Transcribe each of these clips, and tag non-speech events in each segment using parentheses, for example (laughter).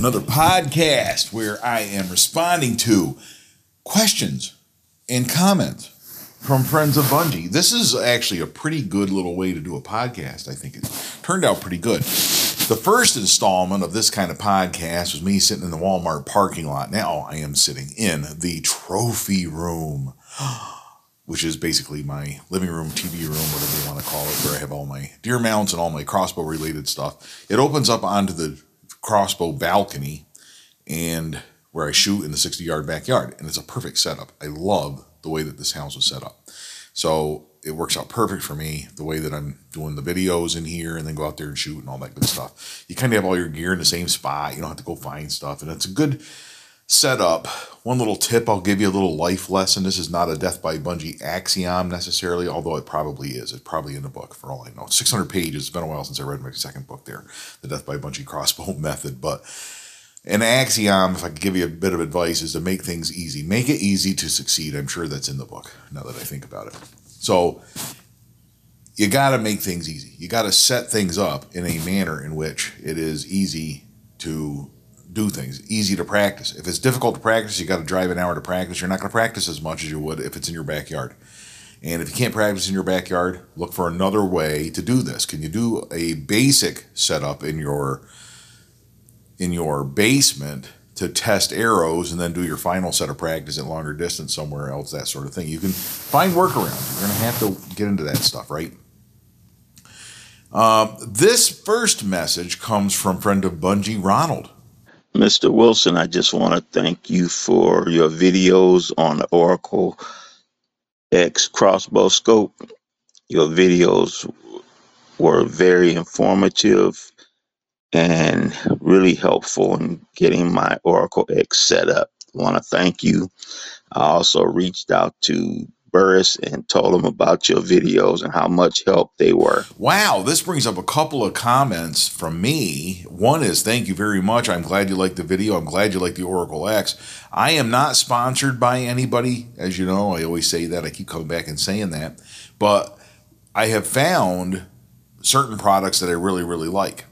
Another podcast where I am responding to questions and comments from friends of Bungie. This is actually a pretty good little way to do a podcast. I think it turned out pretty good. The first installment of this kind of podcast was me sitting in the Walmart parking lot. Now I am sitting in the trophy room, (gasps) which is basically my living room, TV room, whatever you want to call it, where I have all my deer mounts and all my crossbow related stuff. It opens up onto the crossbow balcony and where I shoot in the 60 yard backyard. And it's a perfect setup. I love the way that this house was set up. So it works out perfect for me the way that I'm doing the videos in here and then go out there and shoot and all that good stuff. You kind of have all your gear in the same spot. You don't have to go find stuff. And it's a good setup. One little tip I'll give you a little life lesson. This is not a Death by Bungie axiom necessarily, although it probably is. It's probably in the book for all I know. 600 pages. It's been a while since I read my second book there, The Death by Bungie Crossbow (laughs) Method. But an axiom, if I could give you a bit of advice, is to make things easy. Make it easy to succeed. I'm sure that's in the book now that I think about it. So you got to make things easy. You got to set things up in a manner in which it is easy to do things, easy to practice. If it's difficult to practice, you got to drive an hour to practice. You're not going to practice as much as you would if it's in your backyard. And if you can't practice in your backyard, look for another way to do this. Can you do a basic setup in your in your basement to test arrows and then do your final set of practice at longer distance somewhere else, that sort of thing. You can find workarounds. You're going to have to get into that stuff, right? Uh, this first message comes from friend of Bungie, Ronald. Mr. Wilson, I just want to thank you for your videos on the Oracle X crossbow scope. Your videos were very informative and really helpful in getting my Oracle X set up. Want to thank you. I also reached out to Burris and told them about your videos and how much help they were. Wow, this brings up a couple of comments from me. One is thank you very much. I'm glad you liked the video. I'm glad you like the Oracle X. I am not sponsored by anybody. As you know, I always say that. I keep coming back and saying that. But I have found certain products that I really, really like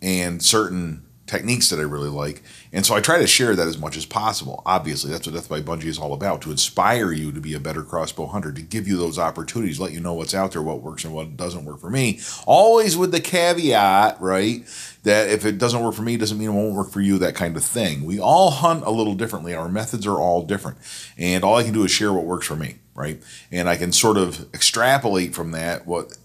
and certain techniques that I really like. And so I try to share that as much as possible. Obviously, that's what Death by Bungie is all about to inspire you to be a better crossbow hunter, to give you those opportunities, let you know what's out there, what works and what doesn't work for me. Always with the caveat, right, that if it doesn't work for me, doesn't mean it won't work for you, that kind of thing. We all hunt a little differently. Our methods are all different. And all I can do is share what works for me, right? And I can sort of extrapolate from that what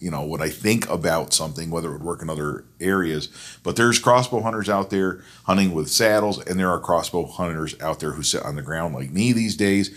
you know what I think about something, whether it would work in other areas. But there's crossbow hunters out there hunting with saddles, and there are crossbow hunters out there who sit on the ground like me these days,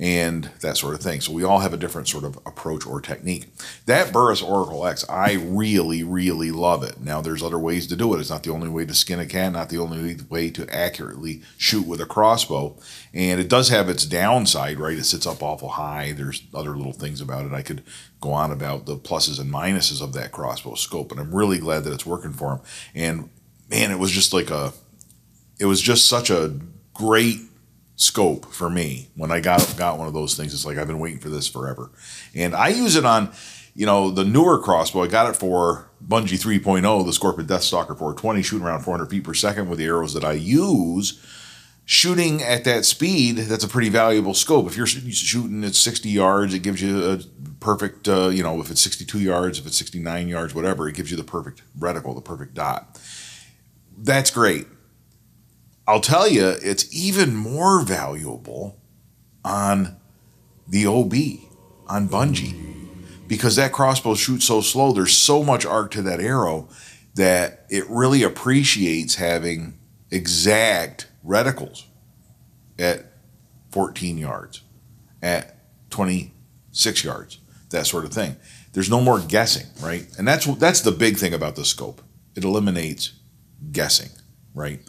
and that sort of thing. So we all have a different sort of approach or technique. That Burris Oracle X, I really, really love it. Now there's other ways to do it. It's not the only way to skin a cat, not the only way to accurately shoot with a crossbow. And it does have its downside, right? It sits up awful high. There's other little things about it. I could go on about the pluses and minuses of that crossbow scope, and I'm really glad that it's working for him. And man, it was just like a, it was just such a great scope for me when I got got one of those things. It's like I've been waiting for this forever, and I use it on, you know, the newer crossbow. I got it for Bungie 3.0, the Scorpion Deathstalker 420, shooting around 400 feet per second with the arrows that I use shooting at that speed, that's a pretty valuable scope. If you're shooting at 60 yards, it gives you a perfect, uh, you know, if it's 62 yards, if it's 69 yards, whatever, it gives you the perfect reticle, the perfect dot. That's great. I'll tell you, it's even more valuable on the OB, on Bungie, because that crossbow shoots so slow. There's so much arc to that arrow that it really appreciates having exact reticles at 14 yards, at 26 yards, that sort of thing. There's no more guessing, right? And that's that's the big thing about the scope. It eliminates guessing, right?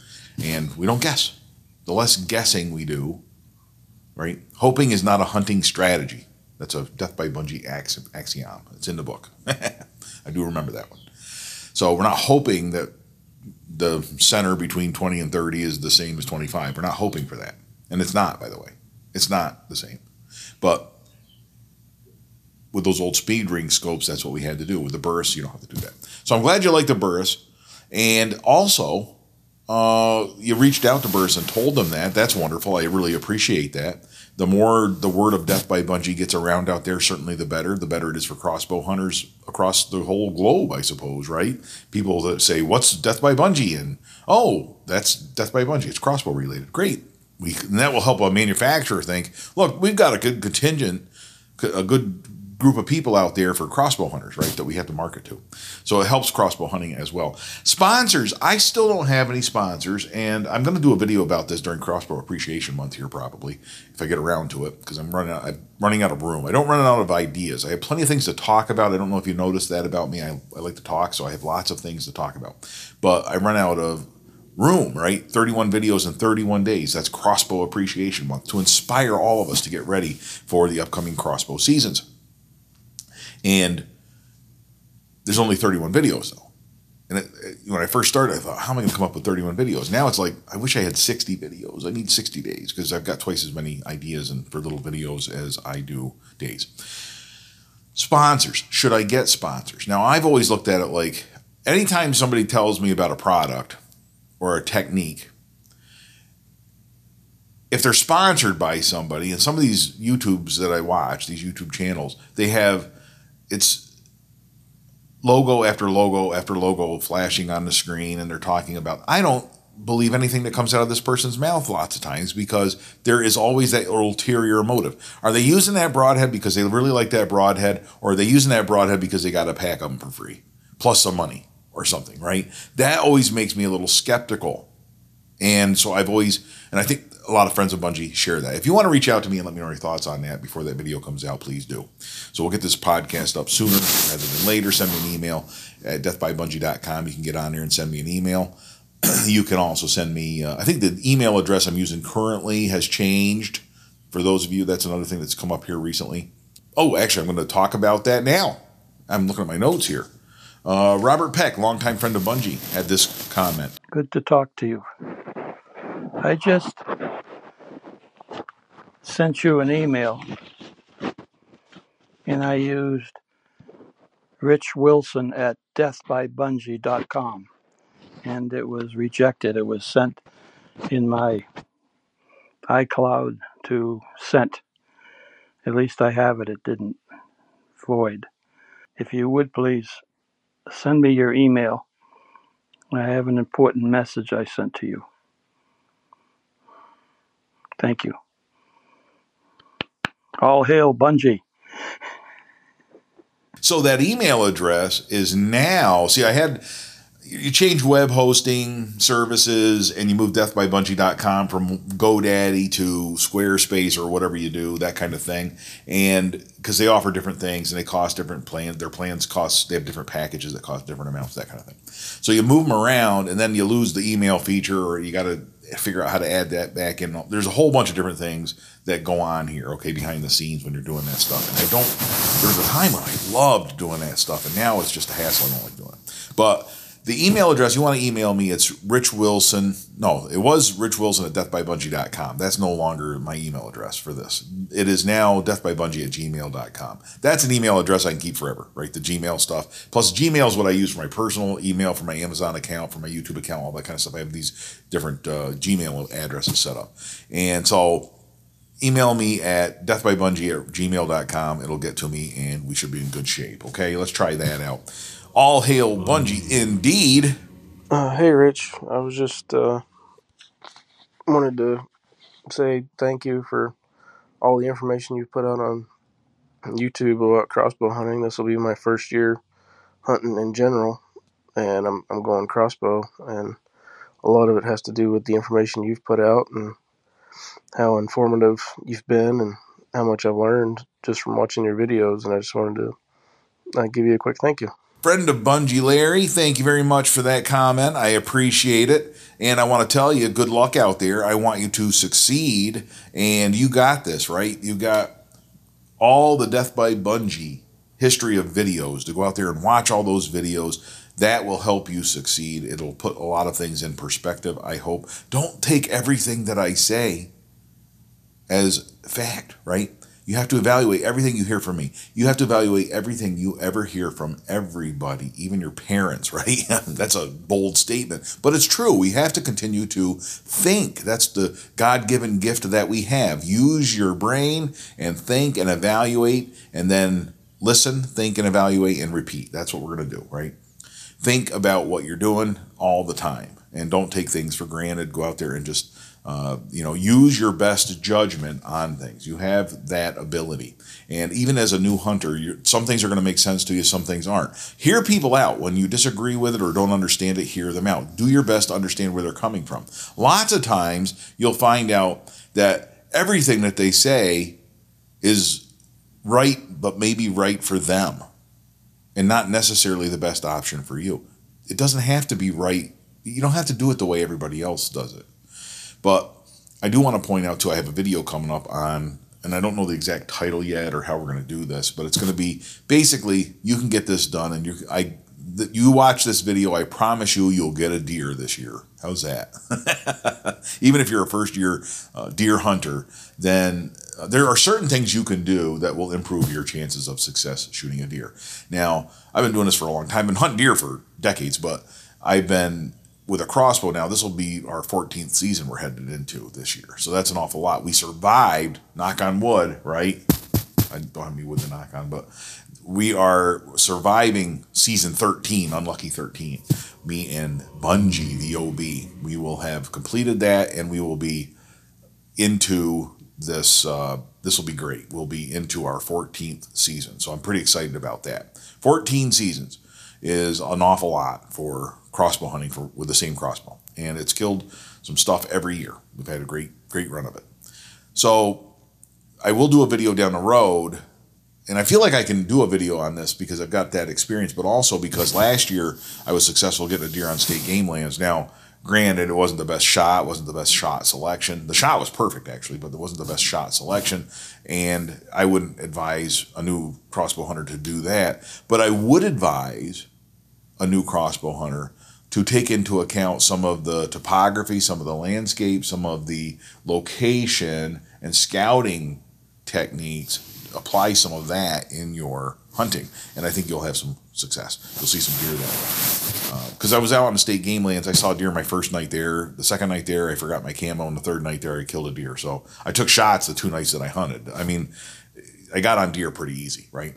And we don't guess. The less guessing we do, right? Hoping is not a hunting strategy. That's a Death by Bungie axiom. It's in the book. (laughs) I do remember that one. So we're not hoping that the center between 20 and 30 is the same as 25. We're not hoping for that. And it's not, by the way. It's not the same. But with those old speed ring scopes, that's what we had to do. With the Burris, you don't have to do that. So I'm glad you like the Burris. And also, uh, you reached out to Burris and told them that. That's wonderful. I really appreciate that. The more the word of Death by Bungie gets around out there, certainly the better. The better it is for crossbow hunters across the whole globe, I suppose, right? People that say, What's Death by Bungie? And oh, that's Death by Bungie. It's crossbow related. Great. We, and that will help a manufacturer think, look, we've got a good contingent, a good group of people out there for crossbow hunters, right? That we have to market to. So it helps crossbow hunting as well. Sponsors, I still don't have any sponsors, and I'm going to do a video about this during Crossbow Appreciation Month here, probably if I get around to it, because I'm running out. I'm running out of room. I don't run out of ideas. I have plenty of things to talk about. I don't know if you noticed that about me. I, I like to talk, so I have lots of things to talk about. But I run out of room, right? 31 videos in 31 days. That's Crossbow Appreciation Month to inspire all of us to get ready for the upcoming crossbow seasons. And there's only 31 videos though. And it, when I first started, I thought, how am I going to come up with 31 videos? Now it's like, I wish I had 60 videos. I need 60 days because I've got twice as many ideas and for little videos as I do days. Sponsors. Should I get sponsors? Now, I've always looked at it like anytime somebody tells me about a product or a technique, if they're sponsored by somebody, and some of these YouTubes that I watch, these YouTube channels, they have it's logo after logo after logo flashing on the screen and they're talking about I don't believe anything that comes out of this person's mouth lots of times because there is always that ulterior motive. Are they using that broadhead because they really like that broadhead or are they using that broadhead because they got a pack of them for free plus some money or something, right? That always makes me a little skeptical. And so I've always and I think a lot of friends of Bungie share that. If you want to reach out to me and let me know your thoughts on that before that video comes out, please do. So we'll get this podcast up sooner rather than later. Send me an email at deathbybungie.com. You can get on there and send me an email. (clears throat) you can also send me, uh, I think the email address I'm using currently has changed. For those of you, that's another thing that's come up here recently. Oh, actually, I'm going to talk about that now. I'm looking at my notes here. Uh, Robert Peck, longtime friend of Bungie, had this comment. Good to talk to you. I just sent you an email and I used Rich Wilson at deathbybungee.com and it was rejected. It was sent in my iCloud to sent. At least I have it. It didn't void. If you would please send me your email. I have an important message I sent to you. Thank you. All hail Bungie. So that email address is now, see, I had, you change web hosting services and you move deathbybungie.com from GoDaddy to Squarespace or whatever you do, that kind of thing. And because they offer different things and they cost different plans, their plans cost, they have different packages that cost different amounts, that kind of thing. So you move them around and then you lose the email feature or you got to figure out how to add that back in. There's a whole bunch of different things that go on here, okay, behind the scenes when you're doing that stuff. And I don't, there was a time when I loved doing that stuff, and now it's just a hassle. I don't like doing it. But the email address, you want to email me, it's Rich Wilson. No, it was Rich Wilson at deathbybungie.com. That's no longer my email address for this. It is now deathbybungie at gmail.com. That's an email address I can keep forever, right? The Gmail stuff. Plus, Gmail is what I use for my personal email, for my Amazon account, for my YouTube account, all that kind of stuff. I have these different uh, Gmail addresses set up. And so email me at deathbybungie at gmail.com. It'll get to me and we should be in good shape. Okay, let's try that out. All hail Bungie, indeed. Uh, hey, Rich. I was just uh, wanted to say thank you for all the information you've put out on YouTube about crossbow hunting. This will be my first year hunting in general, and I'm I'm going crossbow, and a lot of it has to do with the information you've put out and how informative you've been and how much I've learned just from watching your videos. And I just wanted to uh, give you a quick thank you friend of Bungie Larry, thank you very much for that comment. I appreciate it. And I want to tell you, good luck out there. I want you to succeed. And you got this, right? You got all the Death by Bungie history of videos to go out there and watch all those videos. That will help you succeed. It'll put a lot of things in perspective, I hope. Don't take everything that I say as fact, right? You have to evaluate everything you hear from me. You have to evaluate everything you ever hear from everybody, even your parents, (laughs) right? That's a bold statement, but it's true. We have to continue to think. That's the God given gift that we have. Use your brain and think and evaluate, and then listen, think, and evaluate and repeat. That's what we're going to do, right? Think about what you're doing all the time and don't take things for granted. Go out there and just, uh, you know, use your best judgment on things. You have that ability. And even as a new hunter, some things are going to make sense to you, some things aren't. Hear people out. When you disagree with it or don't understand it, hear them out. Do your best to understand where they're coming from. Lots of times you'll find out that everything that they say is right, but maybe right for them and not necessarily the best option for you. It doesn't have to be right you don't have to do it the way everybody else does it. But I do want to point out too, I have a video coming up on, and I don't know the exact title yet or how we're going to do this, but it's going to be basically you can get this done, and you I you watch this video, I promise you, you'll get a deer this year. How's that? (laughs) Even if you're a first year uh, deer hunter, then uh, there are certain things you can do that will improve your chances of success shooting a deer. Now, I've been doing this for a long time, been hunting deer for decades, but I've been with a crossbow now, this will be our 14th season we're headed into this year. So that's an awful lot. We survived, knock on wood, right? I don't have any wood to knock on, but we are surviving season 13, unlucky 13. Me and Bungie, the OB. We will have completed that and we will be into this. Uh, this will be great. We'll be into our 14th season. So I'm pretty excited about that. 14 seasons is an awful lot for crossbow hunting for with the same crossbow, and it's killed some stuff every year. We've had a great great run of it. So I will do a video down the road, and I feel like I can do a video on this because I've got that experience, but also because last year I was successful getting a deer on state game lands. Now. Granted, it wasn't the best shot, wasn't the best shot selection. The shot was perfect, actually, but it wasn't the best shot selection. And I wouldn't advise a new crossbow hunter to do that. But I would advise a new crossbow hunter to take into account some of the topography, some of the landscape, some of the location and scouting techniques. Apply some of that in your hunting, and I think you'll have some success. You'll see some deer that Because uh, I was out on the state game lands, I saw deer my first night there. The second night there, I forgot my camo, and the third night there, I killed a deer. So I took shots the two nights that I hunted. I mean, I got on deer pretty easy, right?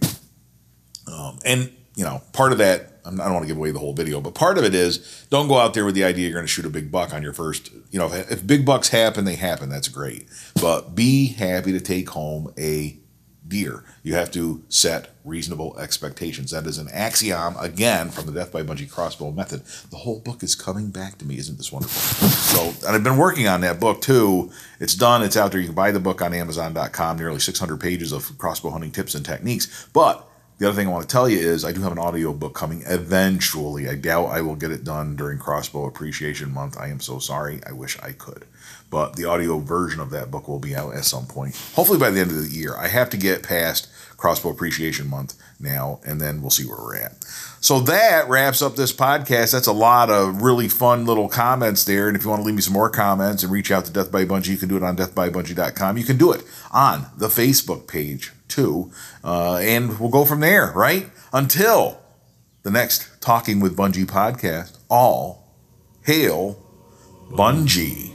Um, and you know, part of that I don't want to give away the whole video, but part of it is don't go out there with the idea you're going to shoot a big buck on your first. You know, if, if big bucks happen, they happen. That's great. But be happy to take home a deer. You have to set reasonable expectations. That is an axiom, again, from the Death by Bungee crossbow method. The whole book is coming back to me. Isn't this wonderful? So, and I've been working on that book too. It's done. It's out there. You can buy the book on Amazon.com. Nearly 600 pages of crossbow hunting tips and techniques. But the other thing I want to tell you is I do have an audio book coming eventually. I doubt I will get it done during Crossbow Appreciation Month. I am so sorry. I wish I could. But the audio version of that book will be out at some point. Hopefully by the end of the year. I have to get past Crossbow Appreciation Month now, and then we'll see where we're at. So that wraps up this podcast. That's a lot of really fun little comments there. And if you want to leave me some more comments and reach out to Death by Bungie, you can do it on deathbybungie.com. You can do it on the Facebook page too. Uh, and we'll go from there, right? Until the next Talking with Bungie podcast, all hail Bungie.